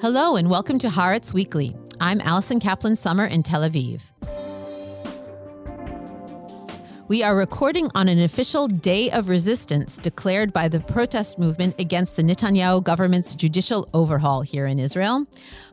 Hello and welcome to Haaretz Weekly. I'm Allison Kaplan Sommer in Tel Aviv. We are recording on an official day of resistance declared by the protest movement against the Netanyahu government's judicial overhaul here in Israel.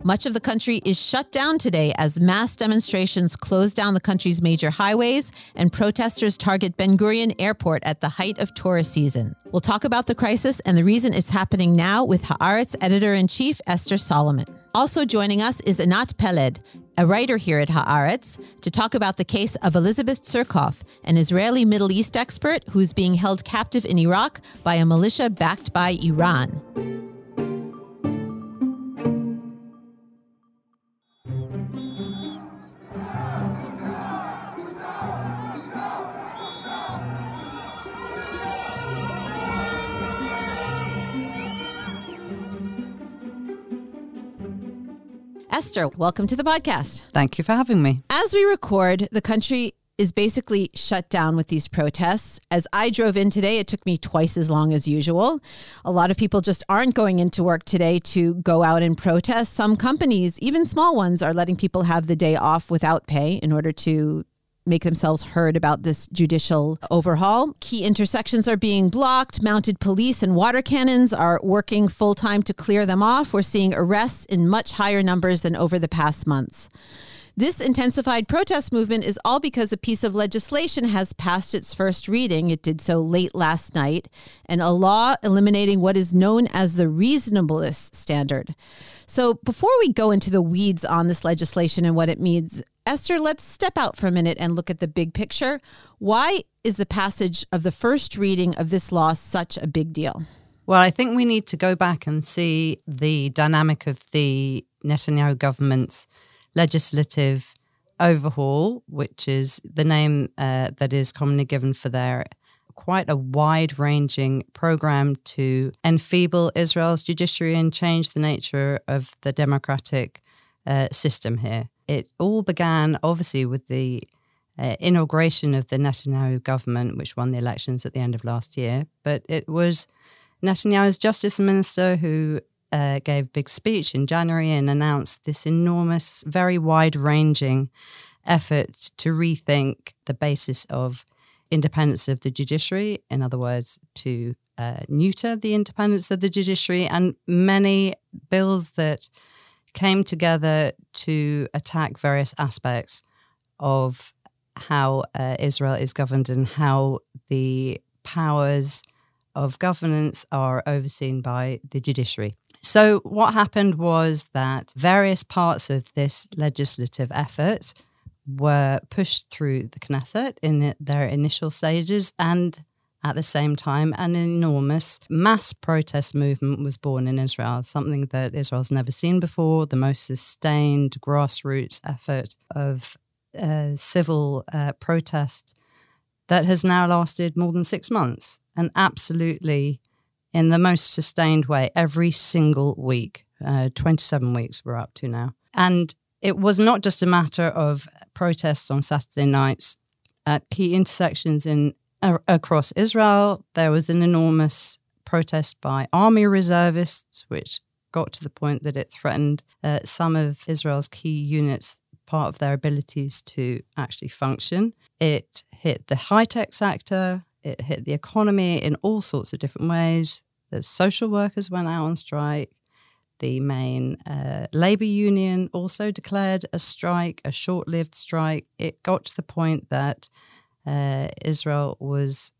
Much of the country is shut down today as mass demonstrations close down the country's major highways and protesters target Ben Gurion Airport at the height of tourist season. We'll talk about the crisis and the reason it's happening now with Haaretz editor in chief Esther Solomon. Also joining us is Anat Peled, a writer here at Haaretz, to talk about the case of Elizabeth Tsurkov, an Israeli Middle East expert who's being held captive in Iraq by a militia backed by Iran. Esther, welcome to the podcast. Thank you for having me. As we record, the country is basically shut down with these protests. As I drove in today, it took me twice as long as usual. A lot of people just aren't going into work today to go out and protest. Some companies, even small ones, are letting people have the day off without pay in order to make themselves heard about this judicial overhaul. Key intersections are being blocked. Mounted police and water cannons are working full time to clear them off. We're seeing arrests in much higher numbers than over the past months. This intensified protest movement is all because a piece of legislation has passed its first reading. It did so late last night, and a law eliminating what is known as the reasonableness standard. So, before we go into the weeds on this legislation and what it means, Esther, let's step out for a minute and look at the big picture. Why is the passage of the first reading of this law such a big deal? Well, I think we need to go back and see the dynamic of the Netanyahu government's legislative overhaul, which is the name uh, that is commonly given for their quite a wide ranging program to enfeeble Israel's judiciary and change the nature of the democratic uh, system here. It all began, obviously, with the uh, inauguration of the Netanyahu government, which won the elections at the end of last year. But it was Netanyahu's justice minister who uh, gave a big speech in January and announced this enormous, very wide ranging effort to rethink the basis of independence of the judiciary. In other words, to uh, neuter the independence of the judiciary and many bills that came together to attack various aspects of how uh, Israel is governed and how the powers of governance are overseen by the judiciary. So, what happened was that various parts of this legislative effort were pushed through the Knesset in their initial stages, and at the same time, an enormous mass protest movement was born in Israel, something that Israel's never seen before, the most sustained grassroots effort of uh, civil uh, protest that has now lasted more than six months and absolutely in the most sustained way every single week. Uh, 27 weeks we're up to now. And it was not just a matter of protests on Saturday nights at key intersections in across Israel. There was an enormous protest by army reservists, which got to the point that it threatened uh, some of Israel's key units, part of their abilities to actually function. It hit the high tech sector, it hit the economy in all sorts of different ways. The social workers went out on strike. The main uh, labor union also declared a strike, a short lived strike. It got to the point that uh, Israel was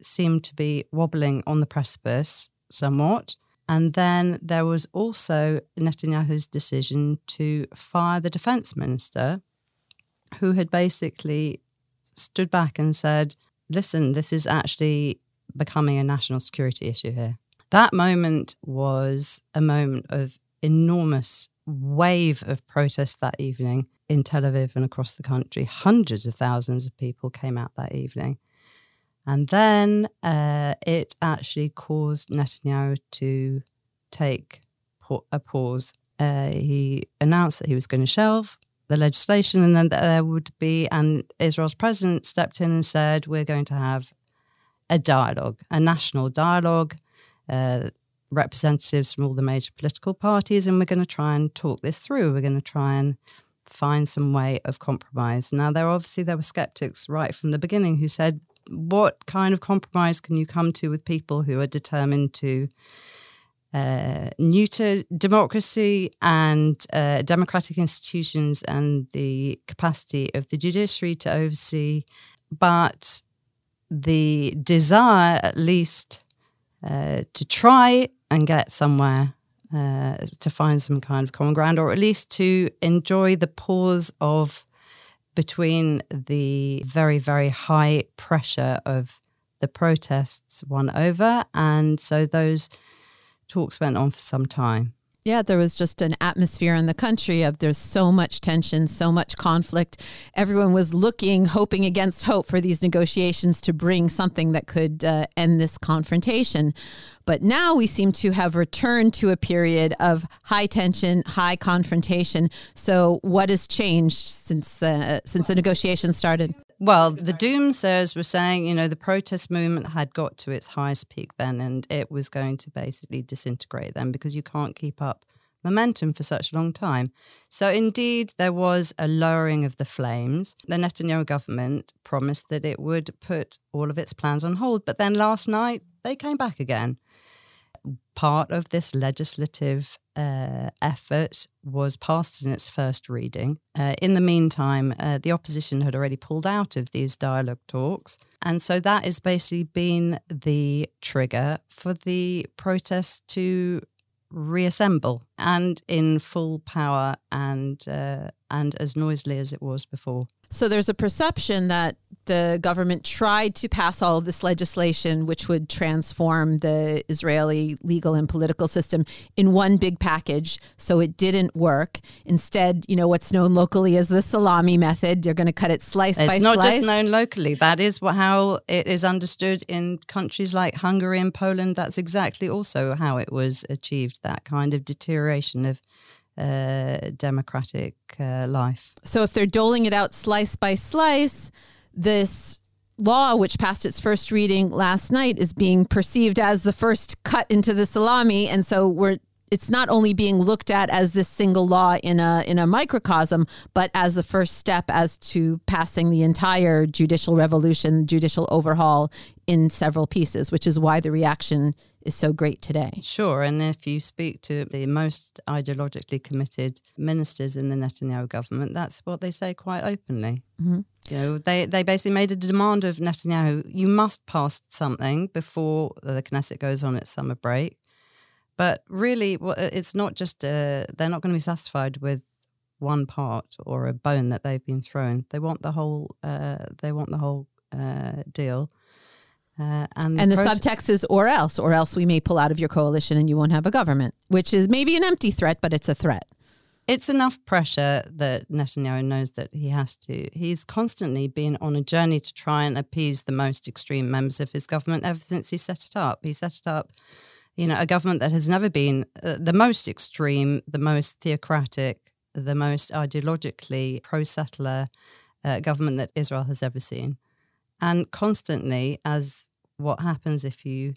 seemed to be wobbling on the precipice somewhat. And then there was also Netanyahu's decision to fire the defense minister, who had basically stood back and said, listen, this is actually becoming a national security issue here. That moment was a moment of enormous wave of protest that evening in Tel Aviv and across the country. Hundreds of thousands of people came out that evening. And then uh, it actually caused Netanyahu to take a pause. Uh, he announced that he was going to shelve the legislation and then there would be, and Israel's president stepped in and said, We're going to have a dialogue, a national dialogue uh, representatives from all the major political parties, and we're going to try and talk this through. We're going to try and find some way of compromise. Now, there obviously there were skeptics right from the beginning who said, "What kind of compromise can you come to with people who are determined to?" Uh, neuter democracy and uh, democratic institutions and the capacity of the judiciary to oversee, but the desire, at least, uh, to try and get somewhere uh, to find some kind of common ground, or at least to enjoy the pause of between the very, very high pressure of the protests won over. And so those talks went on for some time. Yeah, there was just an atmosphere in the country of there's so much tension, so much conflict. Everyone was looking, hoping against hope for these negotiations to bring something that could uh, end this confrontation. But now we seem to have returned to a period of high tension, high confrontation. So, what has changed since the since the negotiations started? Well, the doomsayers were saying, you know, the protest movement had got to its highest peak then and it was going to basically disintegrate then because you can't keep up momentum for such a long time. So, indeed, there was a lowering of the flames. The Netanyahu government promised that it would put all of its plans on hold. But then last night, they came back again part of this legislative uh, effort was passed in its first reading. Uh, in the meantime, uh, the opposition had already pulled out of these dialogue talks. And so that has basically been the trigger for the protests to reassemble and in full power and uh, and as noisily as it was before. So there's a perception that the government tried to pass all of this legislation, which would transform the Israeli legal and political system in one big package. So it didn't work. Instead, you know, what's known locally as the salami method, you're going to cut it slice it's by slice. It's not just known locally. That is what, how it is understood in countries like Hungary and Poland. That's exactly also how it was achieved, that kind of deterioration of uh, democratic uh, life. So if they're doling it out slice by slice, this law, which passed its first reading last night, is being perceived as the first cut into the salami, and so we're it's not only being looked at as this single law in a in a microcosm, but as the first step as to passing the entire judicial revolution, judicial overhaul in several pieces, which is why the reaction is so great today. Sure, and if you speak to the most ideologically committed ministers in the Netanyahu government, that's what they say quite openly. Mm-hmm. You know, they they basically made a demand of Netanyahu: you must pass something before the Knesset goes on its summer break. But really, it's not just uh, they're not going to be satisfied with one part or a bone that they've been thrown. They want the whole. Uh, they want the whole uh, deal. Uh, and, and the, the subtext is or else, or else we may pull out of your coalition and you won't have a government, which is maybe an empty threat, but it's a threat. It's enough pressure that Netanyahu knows that he has to. He's constantly been on a journey to try and appease the most extreme members of his government ever since he set it up. He set it up you know, a government that has never been uh, the most extreme, the most theocratic, the most ideologically pro settler uh, government that Israel has ever seen. And constantly, as what happens if you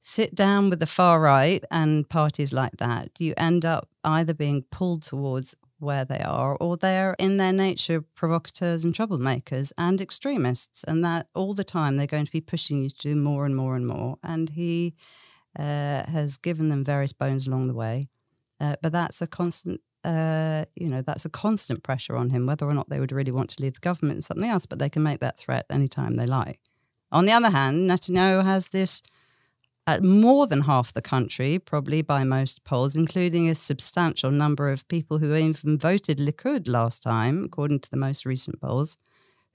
sit down with the far right and parties like that, you end up either being pulled towards where they are or they're in their nature provocateurs and troublemakers and extremists. And that all the time they're going to be pushing you to do more and more and more. And he uh, has given them various bones along the way. Uh, but that's a constant, uh, you know, that's a constant pressure on him, whether or not they would really want to leave the government and something else. But they can make that threat anytime they like. On the other hand, Netanyahu has this at more than half the country, probably by most polls, including a substantial number of people who even voted Likud last time, according to the most recent polls,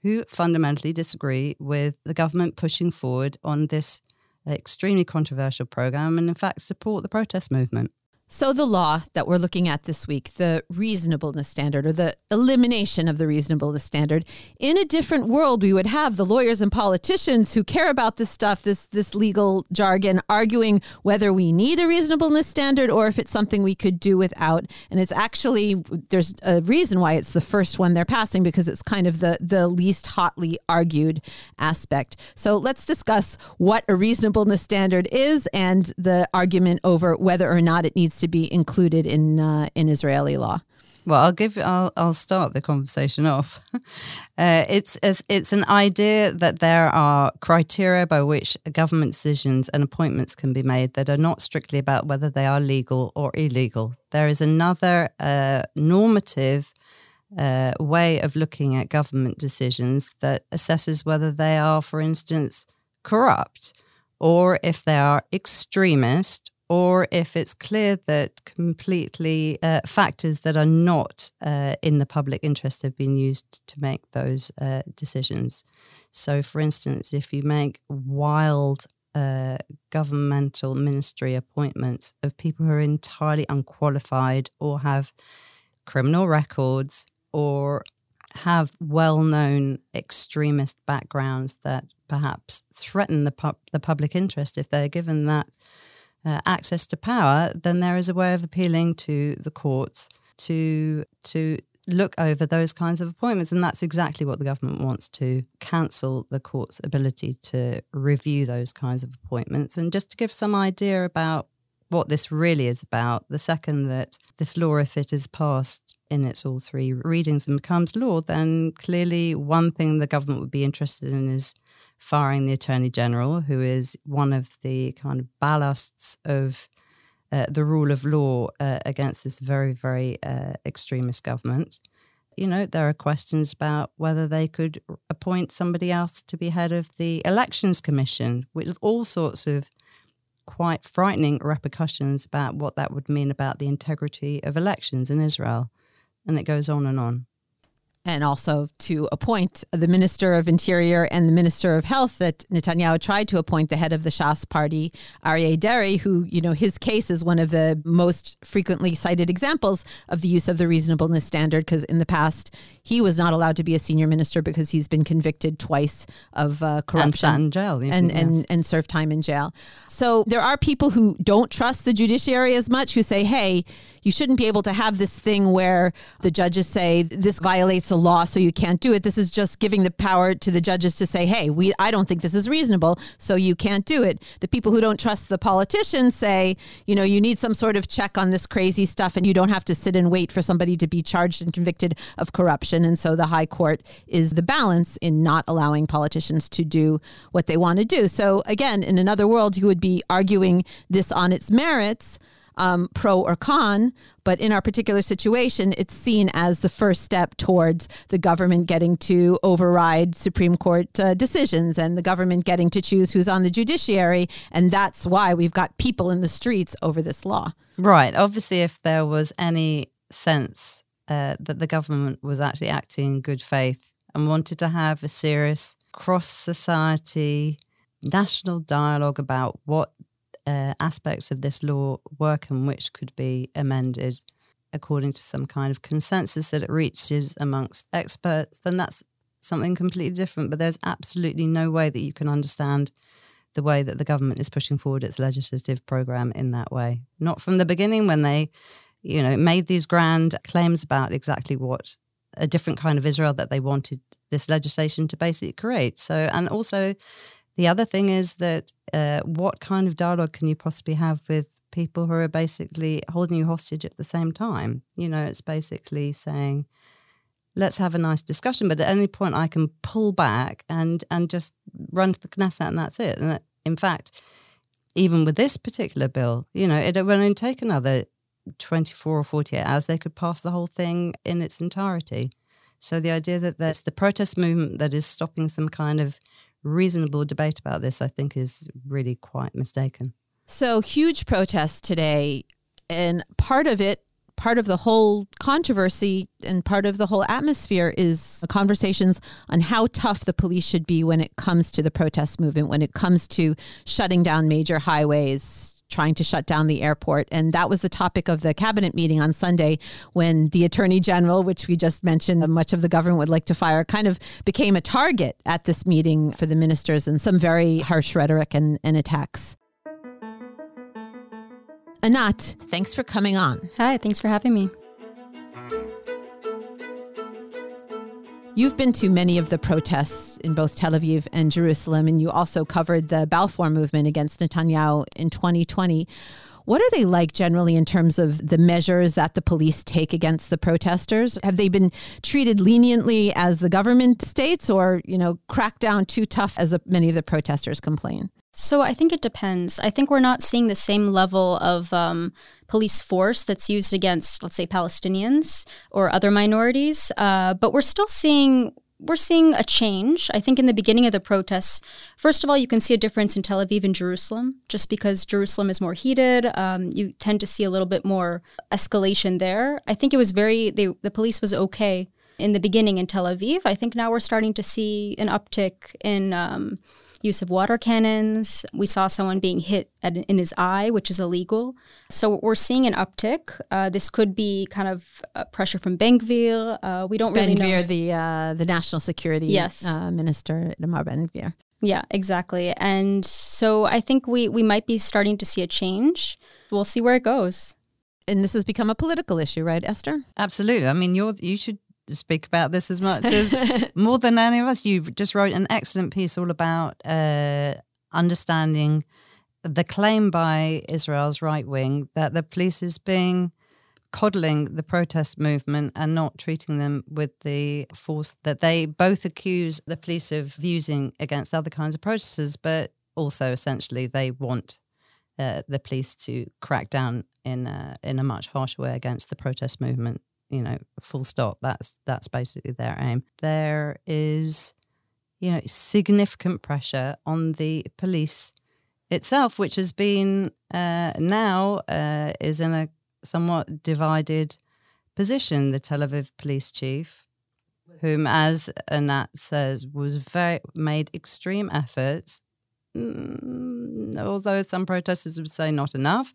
who fundamentally disagree with the government pushing forward on this extremely controversial program and, in fact, support the protest movement. So, the law that we're looking at this week, the reasonableness standard or the elimination of the reasonableness standard. In a different world, we would have the lawyers and politicians who care about this stuff, this this legal jargon, arguing whether we need a reasonableness standard or if it's something we could do without. And it's actually there's a reason why it's the first one they're passing because it's kind of the the least hotly argued aspect. So let's discuss what a reasonableness standard is and the argument over whether or not it needs to be included in uh, in Israeli law. Well, I'll give. I'll I'll start the conversation off. Uh, it's, it's it's an idea that there are criteria by which government decisions and appointments can be made that are not strictly about whether they are legal or illegal. There is another uh, normative uh, way of looking at government decisions that assesses whether they are, for instance, corrupt, or if they are extremist, or if it's clear that completely uh, factors that are not uh, in the public interest have been used to make those uh, decisions. So, for instance, if you make wild uh, governmental ministry appointments of people who are entirely unqualified or have criminal records or have well known extremist backgrounds that perhaps threaten the, pu- the public interest if they're given that uh, access to power, then there is a way of appealing to the courts to to look over those kinds of appointments, and that's exactly what the government wants to cancel the court's ability to review those kinds of appointments. And just to give some idea about what this really is about, the second that this law, if it is passed in its all three readings and becomes law, then clearly one thing the government would be interested in is firing the Attorney General, who is one of the kind of ballasts of uh, the rule of law uh, against this very, very uh, extremist government. You know, there are questions about whether they could appoint somebody else to be head of the Elections Commission, with all sorts of quite frightening repercussions about what that would mean about the integrity of elections in Israel. And it goes on and on and also to appoint the Minister of Interior and the Minister of Health that Netanyahu tried to appoint the head of the Shas party, Aryeh Deri, who, you know, his case is one of the most frequently cited examples of the use of the reasonableness standard because in the past he was not allowed to be a senior minister because he's been convicted twice of uh, corruption. And sat in jail. And, yes. and, and served time in jail. So there are people who don't trust the judiciary as much who say, hey, you shouldn't be able to have this thing where the judges say this violates the law, so you can't do it. This is just giving the power to the judges to say, hey, we I don't think this is reasonable, so you can't do it. The people who don't trust the politicians say, you know, you need some sort of check on this crazy stuff, and you don't have to sit and wait for somebody to be charged and convicted of corruption. And so the high court is the balance in not allowing politicians to do what they want to do. So again, in another world, you would be arguing this on its merits um, pro or con, but in our particular situation, it's seen as the first step towards the government getting to override Supreme Court uh, decisions and the government getting to choose who's on the judiciary. And that's why we've got people in the streets over this law. Right. Obviously, if there was any sense uh, that the government was actually acting in good faith and wanted to have a serious cross society national dialogue about what uh, aspects of this law work and which could be amended according to some kind of consensus that it reaches amongst experts, then that's something completely different. But there's absolutely no way that you can understand the way that the government is pushing forward its legislative program in that way. Not from the beginning when they, you know, made these grand claims about exactly what a different kind of Israel that they wanted this legislation to basically create. So, and also the other thing is that uh, what kind of dialogue can you possibly have with people who are basically holding you hostage at the same time? You know, it's basically saying, let's have a nice discussion, but at any point I can pull back and and just run to the Knesset and that's it. And in fact, even with this particular bill, you know, it will only take another 24 or 48 hours, they could pass the whole thing in its entirety. So the idea that there's the protest movement that is stopping some kind of reasonable debate about this, I think, is really quite mistaken. So, huge protests today. And part of it, part of the whole controversy and part of the whole atmosphere is conversations on how tough the police should be when it comes to the protest movement, when it comes to shutting down major highways, trying to shut down the airport. And that was the topic of the cabinet meeting on Sunday when the attorney general, which we just mentioned, much of the government would like to fire, kind of became a target at this meeting for the ministers and some very harsh rhetoric and, and attacks. Anat, thanks for coming on. Hi, thanks for having me. You've been to many of the protests in both Tel Aviv and Jerusalem, and you also covered the Balfour movement against Netanyahu in 2020. What are they like generally in terms of the measures that the police take against the protesters? Have they been treated leniently as the government states or, you know, cracked down too tough as many of the protesters complain? So I think it depends. I think we're not seeing the same level of um, police force that's used against, let's say, Palestinians or other minorities, uh, but we're still seeing we're seeing a change. I think in the beginning of the protests, first of all, you can see a difference in Tel Aviv and Jerusalem, just because Jerusalem is more heated. Um, you tend to see a little bit more escalation there. I think it was very they, the police was okay in the beginning in Tel Aviv. I think now we're starting to see an uptick in. Um, use of water cannons. We saw someone being hit at, in his eye, which is illegal. So we're seeing an uptick. Uh, this could be kind of uh, pressure from Ben Gvir. Uh, we don't ben really know. the uh, the national security yes. Uh, minister, Itamar Ben Gvir. Yeah, exactly. And so I think we we might be starting to see a change. We'll see where it goes and this has become a political issue, right, Esther? Absolutely. I mean, you're you should speak about this as much as more than any of us. You just wrote an excellent piece all about uh, understanding the claim by Israel's right wing that the police is being coddling the protest movement and not treating them with the force that they both accuse the police of using against other kinds of protesters, but also essentially they want uh, the police to crack down in a, in a much harsher way against the protest movement you know, full stop. That's that's basically their aim. There is, you know, significant pressure on the police itself, which has been uh, now uh, is in a somewhat divided position. The Tel Aviv police chief, whom, as Anat says, was very made extreme efforts, mm, although some protesters would say not enough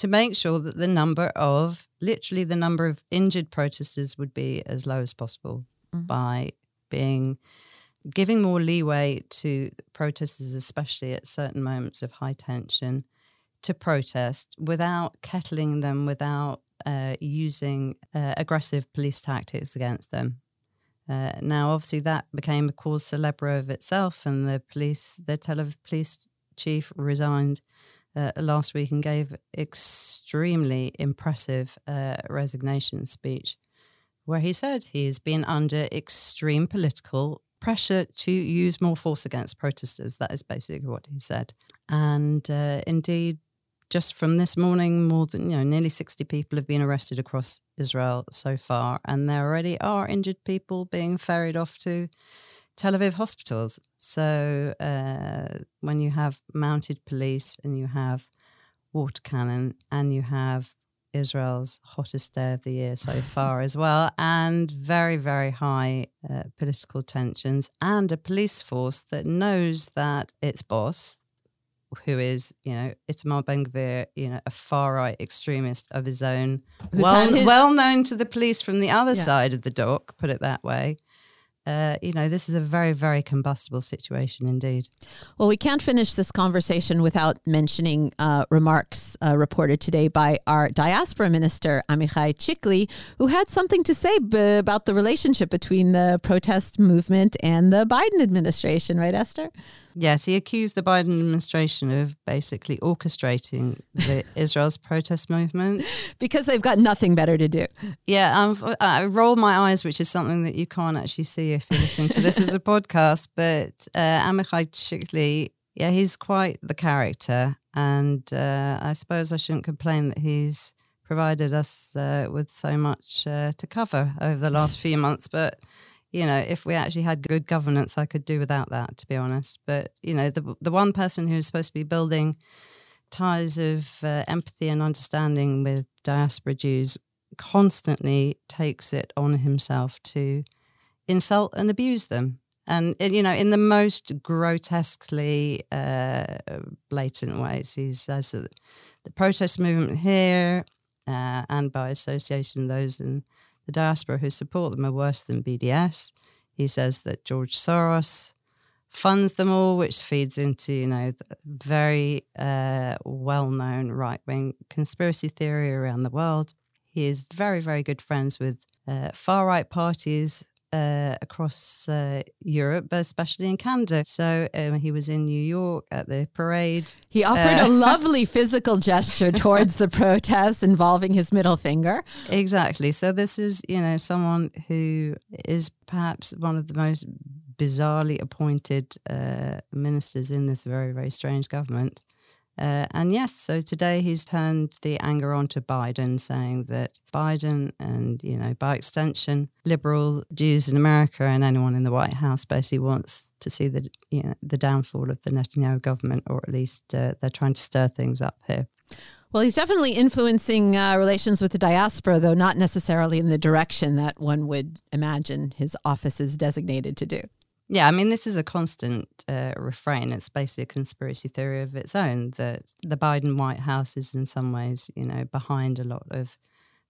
to make sure that the number of, literally the number of injured protesters would be as low as possible mm-hmm. by being giving more leeway to protesters, especially at certain moments of high tension, to protest without kettling them, without uh, using uh, aggressive police tactics against them. Uh, now, obviously, that became a cause célèbre of itself, and the police, the Tel Aviv police chief, resigned uh, last week and gave extremely impressive uh, resignation speech, where he said he's been under extreme political pressure to use more force against protesters. That is basically what he said. And uh, indeed, just from this morning, more than you know, nearly sixty people have been arrested across Israel so far, and there already are injured people being ferried off to Tel Aviv hospitals. So uh, when you have mounted police and you have water cannon and you have Israel's hottest day of the year so far as well, and very, very high uh, political tensions, and a police force that knows that its boss, who is, you know, Itamar Ben Gvir, you know, a far right extremist of his own, well, his- well known to the police from the other yeah. side of the dock, put it that way, uh, you know, this is a very, very combustible situation indeed. Well, we can't finish this conversation without mentioning uh, remarks uh, reported today by our diaspora minister, Amichai Chikli, who had something to say b- about the relationship between the protest movement and the Biden administration, right, Esther? Yes, he accused the Biden administration of basically orchestrating the Israel's protest movement because they've got nothing better to do. Yeah, um, I roll my eyes, which is something that you can't actually see if you're listening to this as a podcast. But uh, Amichai Chikli, yeah, he's quite the character, and uh, I suppose I shouldn't complain that he's provided us uh, with so much uh, to cover over the last few months, but you know, if we actually had good governance, I could do without that, to be honest. But you know, the the one person who's supposed to be building ties of uh, empathy and understanding with diaspora Jews constantly takes it on himself to insult and abuse them. And you know, in the most grotesquely uh, blatant ways, he says that the protest movement here, uh, and by association, those in the diaspora who support them are worse than BDS. He says that George Soros funds them all, which feeds into, you know, very uh, well known right wing conspiracy theory around the world. He is very, very good friends with uh, far right parties uh, across uh, Europe, but especially in Canada. So um, he was in New York at the parade. He offered uh, a lovely physical gesture towards the protests involving his middle finger. Exactly. So this is, you know, someone who is perhaps one of the most bizarrely appointed uh, ministers in this very, very strange government. Uh, and yes, so today he's turned the anger on to Biden, saying that Biden and, you know, by extension, liberal Jews in America and anyone in the White House basically wants to see the, you know, the downfall of the Netanyahu government, or at least uh, they're trying to stir things up here. Well, he's definitely influencing uh, relations with the diaspora, though not necessarily in the direction that one would imagine his office is designated to do. Yeah, I mean, this is a constant uh, refrain. It's basically a conspiracy theory of its own that the Biden White House is in some ways, you know, behind a lot of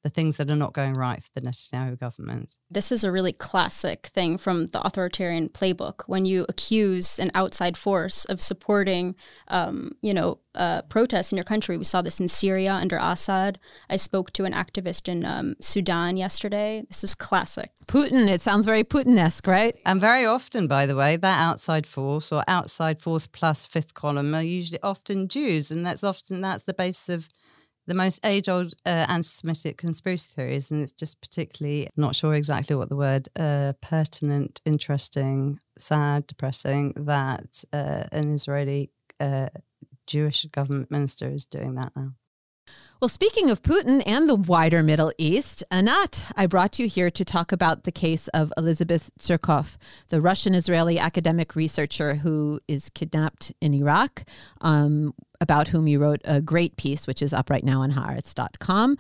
the things that are not going right for the Netanyahu government. This is a really classic thing from the authoritarian playbook when you accuse an outside force of supporting, um, you know, uh, protests in your country. We saw this in Syria under Assad. I spoke to an activist in um, Sudan yesterday. This is classic. Putin, it sounds very Putin-esque, right? And very often, by the way, that outside force or outside force plus fifth column are usually often Jews, and that's often that's the basis of the most age old uh, anti Semitic conspiracy theories. And it's just particularly not sure exactly what the word uh, pertinent, interesting, sad, depressing that uh, an Israeli uh, Jewish government minister is doing that now. Well, speaking of Putin and the wider Middle East, Anat, I brought you here to talk about the case of Elizabeth Tsurkov, the Russian Israeli academic researcher who is kidnapped in Iraq, um, about whom you wrote a great piece, which is up right now on haaretz.com.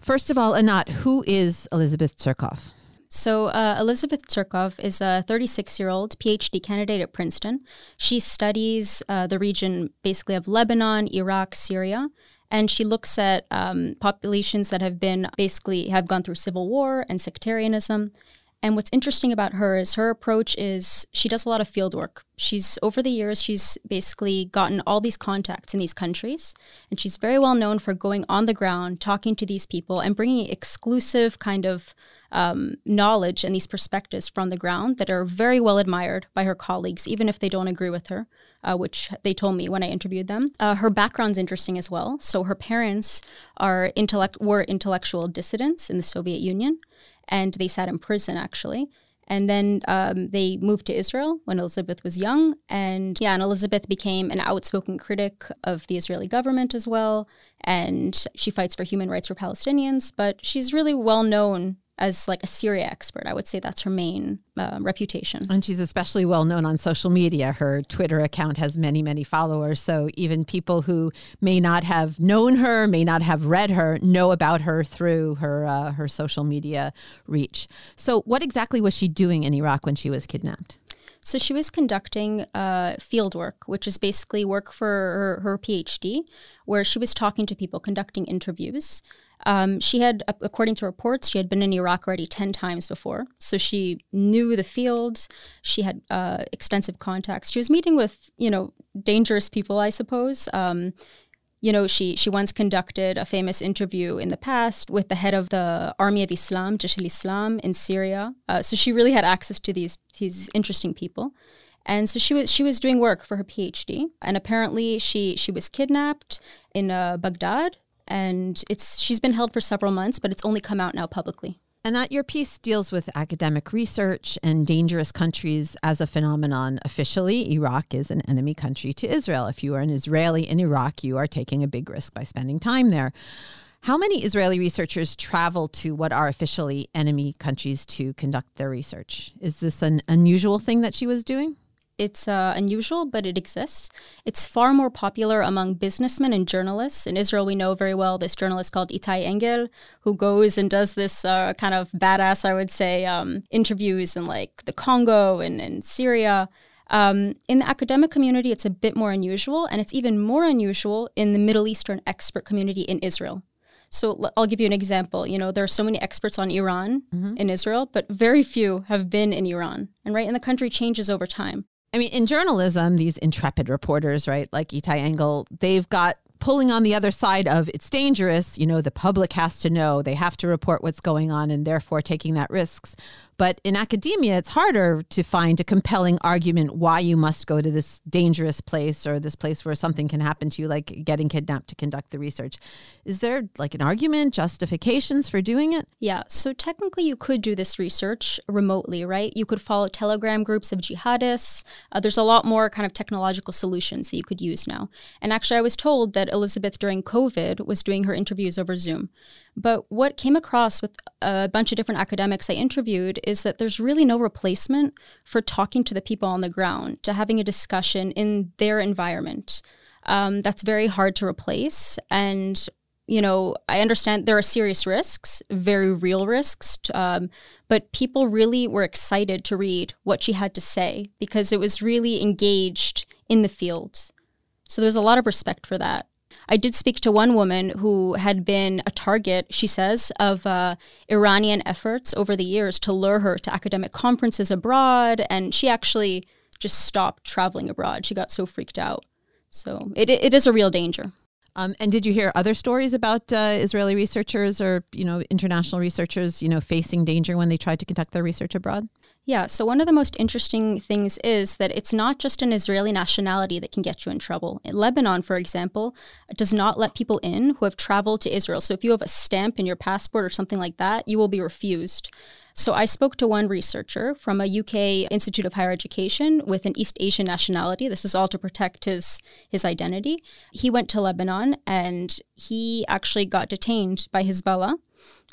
First of all, Anat, who is Elizabeth Tsurkov? So, uh, Elizabeth Tsurkov is a 36 year old PhD candidate at Princeton. She studies uh, the region basically of Lebanon, Iraq, Syria, and she looks at um, populations that have been basically have gone through civil war and sectarianism. And what's interesting about her is her approach is she does a lot of field work. She's over the years she's basically gotten all these contacts in these countries, and she's very well known for going on the ground, talking to these people, and bringing exclusive kind of um, knowledge and these perspectives from the ground that are very well admired by her colleagues, even if they don't agree with her uh, which they told me when I interviewed them. Uh, her background's interesting as well. So her parents are intellect were intellectual dissidents in the Soviet Union, and they sat in prison actually. And then um, they moved to Israel when Elizabeth was young. And yeah, and Elizabeth became an outspoken critic of the Israeli government as well. And she fights for human rights for Palestinians, but she's really well known as like a Syria expert. I would say that's her main uh, reputation. And she's especially well known on social media. Her Twitter account has many, many followers. So even people who may not have known her, may not have read her, know about her through her uh, her social media reach. So what exactly was she doing in Iraq when she was kidnapped? So she was conducting uh, field work, which is basically work for her, her PhD, where she was talking to people, conducting interviews. Um, she had, according to reports, she had been in Iraq already 10 times before. So she knew the field. She had uh, extensive contacts. She was meeting with, you know, dangerous people, I suppose. Um, you know, she, she once conducted a famous interview in the past with the head of the Army of Islam, Jaish al-Islam in Syria. Uh, so she really had access to these, these interesting people. And so she was she was doing work for her PhD, and apparently she she was kidnapped in uh, Baghdad and it's she's been held for several months, but it's only come out now publicly. And that your piece deals with academic research and dangerous countries as a phenomenon. Officially, Iraq is an enemy country to Israel. If you are an Israeli in Iraq, you are taking a big risk by spending time there. How many Israeli researchers travel to what are officially enemy countries to conduct their research? Is this an unusual thing that she was doing? It's uh, unusual, but it exists. It's far more popular among businessmen and journalists. In Israel, we know very well this journalist called Itai Engel, who goes and does this uh, kind of badass, I would say, um, interviews in like the Congo and, and Syria. Um, in the academic community, it's a bit more unusual, and it's even more unusual in the Middle Eastern expert community in Israel. So I'll give you an example. You know, there are so many experts on Iran mm-hmm. in Israel, but very few have been in Iran. And right, and the country changes over time. I mean, in journalism, these intrepid reporters, right, like Itai Engel, they've got pulling on the other side of it's dangerous, you know, the public has to know, they have to report what's going on and therefore taking that risks. But in academia, it's harder to find a compelling argument why you must go to this dangerous place or this place where something can happen to you, like getting kidnapped to conduct the research. Is there like an argument, justifications for doing it? Yeah. So technically, you could do this research remotely, right? You could follow Telegram groups of jihadists. Uh, there's a lot more kind of technological solutions that you could use now. And actually, I was told that Elizabeth during COVID was doing her interviews over Zoom. But what came across with a bunch of different academics I interviewed is that there's really no replacement for talking to the people on the ground, to having a discussion in their environment. Um, that's very hard to replace. And, you know, I understand there are serious risks, very real risks, um, but people really were excited to read what she had to say because it was really engaged in the field. So there's a lot of respect for that. I did speak to one woman who had been a target, she says, of uh, Iranian efforts over the years to lure her to academic conferences abroad. And she actually just stopped traveling abroad. She got so freaked out. So it, it is a real danger. Um, and did you hear other stories about uh, Israeli researchers or you know international researchers you know facing danger when they tried to conduct their research abroad? Yeah, so one of the most interesting things is that it's not just an Israeli nationality that can get you in trouble. In Lebanon, for example, does not let people in who have traveled to Israel. So if you have a stamp in your passport or something like that, you will be refused. So I spoke to one researcher from a UK Institute of Higher Education with an East Asian nationality. This is all to protect his his identity. He went to Lebanon and he actually got detained by Hezbollah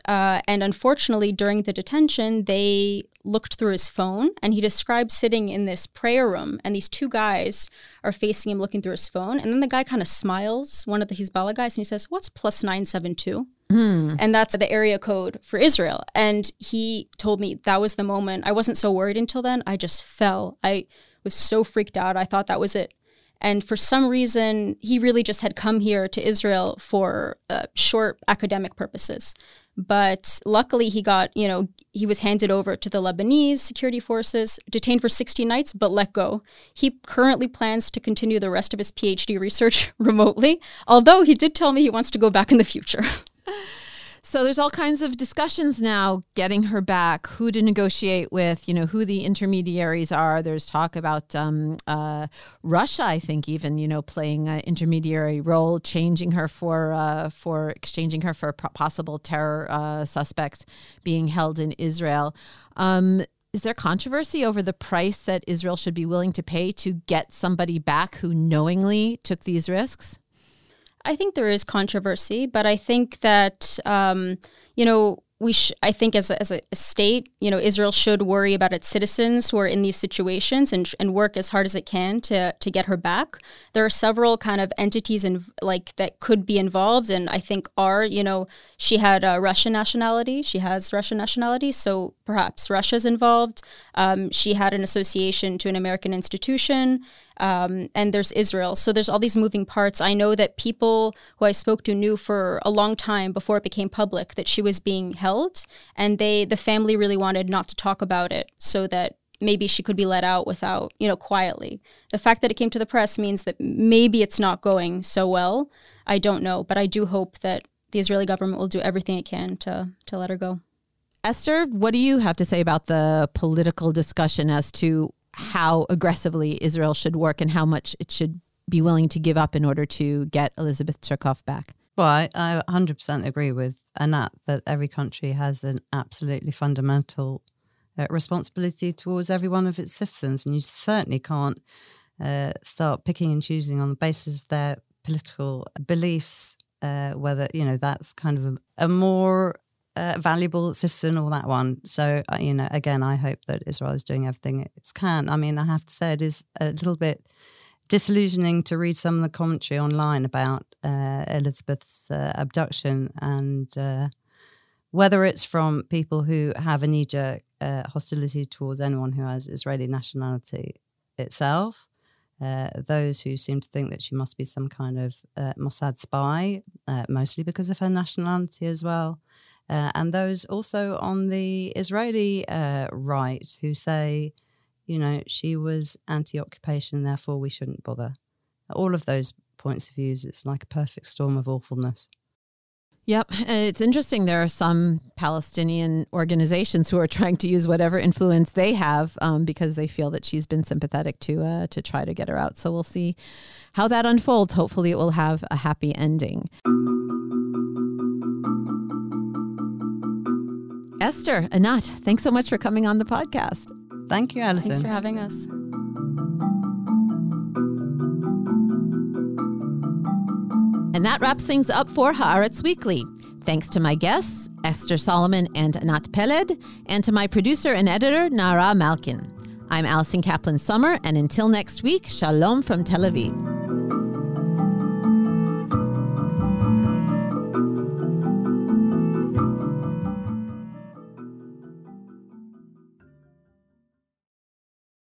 uh, and unfortunately, during the detention, they looked through his phone and he described sitting in this prayer room and these two guys are facing him looking through his phone. And then the guy kind of smiles, one of the Hezbollah guys, and he says, What's plus 972? Mm. And that's the area code for Israel. And he told me that was the moment. I wasn't so worried until then. I just fell. I was so freaked out. I thought that was it. And for some reason, he really just had come here to Israel for uh, short academic purposes. But luckily, he got, you know, he was handed over to the Lebanese security forces, detained for 60 nights, but let go. He currently plans to continue the rest of his PhD research remotely, although he did tell me he wants to go back in the future. So there's all kinds of discussions now getting her back, who to negotiate with, you know, who the intermediaries are. There's talk about um, uh, Russia, I think, even you know, playing an intermediary role, changing her for uh, for exchanging her for possible terror uh, suspects being held in Israel. Um, is there controversy over the price that Israel should be willing to pay to get somebody back who knowingly took these risks? I think there is controversy, but I think that um, you know we sh- I think as a, as a state, you know, Israel should worry about its citizens who are in these situations and, and work as hard as it can to to get her back. There are several kind of entities and like that could be involved, and I think are you know she had a Russian nationality, she has Russian nationality, so perhaps Russia's involved. Um, she had an association to an American institution, um, and there's Israel. So there's all these moving parts. I know that people who I spoke to knew for a long time before it became public that she was being held, and they the family really wanted not to talk about it so that maybe she could be let out without you know quietly. The fact that it came to the press means that maybe it's not going so well. I don't know, but I do hope that the Israeli government will do everything it can to to let her go. Esther, what do you have to say about the political discussion as to how aggressively Israel should work and how much it should be willing to give up in order to get Elizabeth Tsurkov back. Well, I, I 100% agree with Anat that every country has an absolutely fundamental uh, responsibility towards every one of its citizens. And you certainly can't uh, start picking and choosing on the basis of their political beliefs, uh, whether, you know, that's kind of a, a more uh, valuable citizen or that one. So, uh, you know, again, I hope that Israel is doing everything it can. I mean, I have to say it is a little bit disillusioning to read some of the commentary online about uh, Elizabeth's uh, abduction and uh, whether it's from people who have a knee jerk hostility towards anyone who has Israeli nationality itself. Those who seem to think that she must be some kind of Mossad spy, mostly because of her nationality as well. Uh, and those also on the Israeli uh, right who say, you know, she was anti occupation, therefore we shouldn't bother. All of those points of views, it's like a perfect storm of awfulness. Yep. It's interesting. There are some Palestinian organizations who are trying to use whatever influence they have um, because they feel that she's been sympathetic to uh, to try to get her out. So we'll see how that unfolds. Hopefully, it will have a happy ending. Esther, Anat, thanks so much for coming on the podcast. Thank you, Allison. Thanks for having us. And that wraps things up for Haaretz Weekly. Thanks to my guests, Esther Solomon and Anat Peled, and to my producer and editor, Nara Malkin. I'm Allison Kaplan Sommer, and until next week, shalom from Tel Aviv.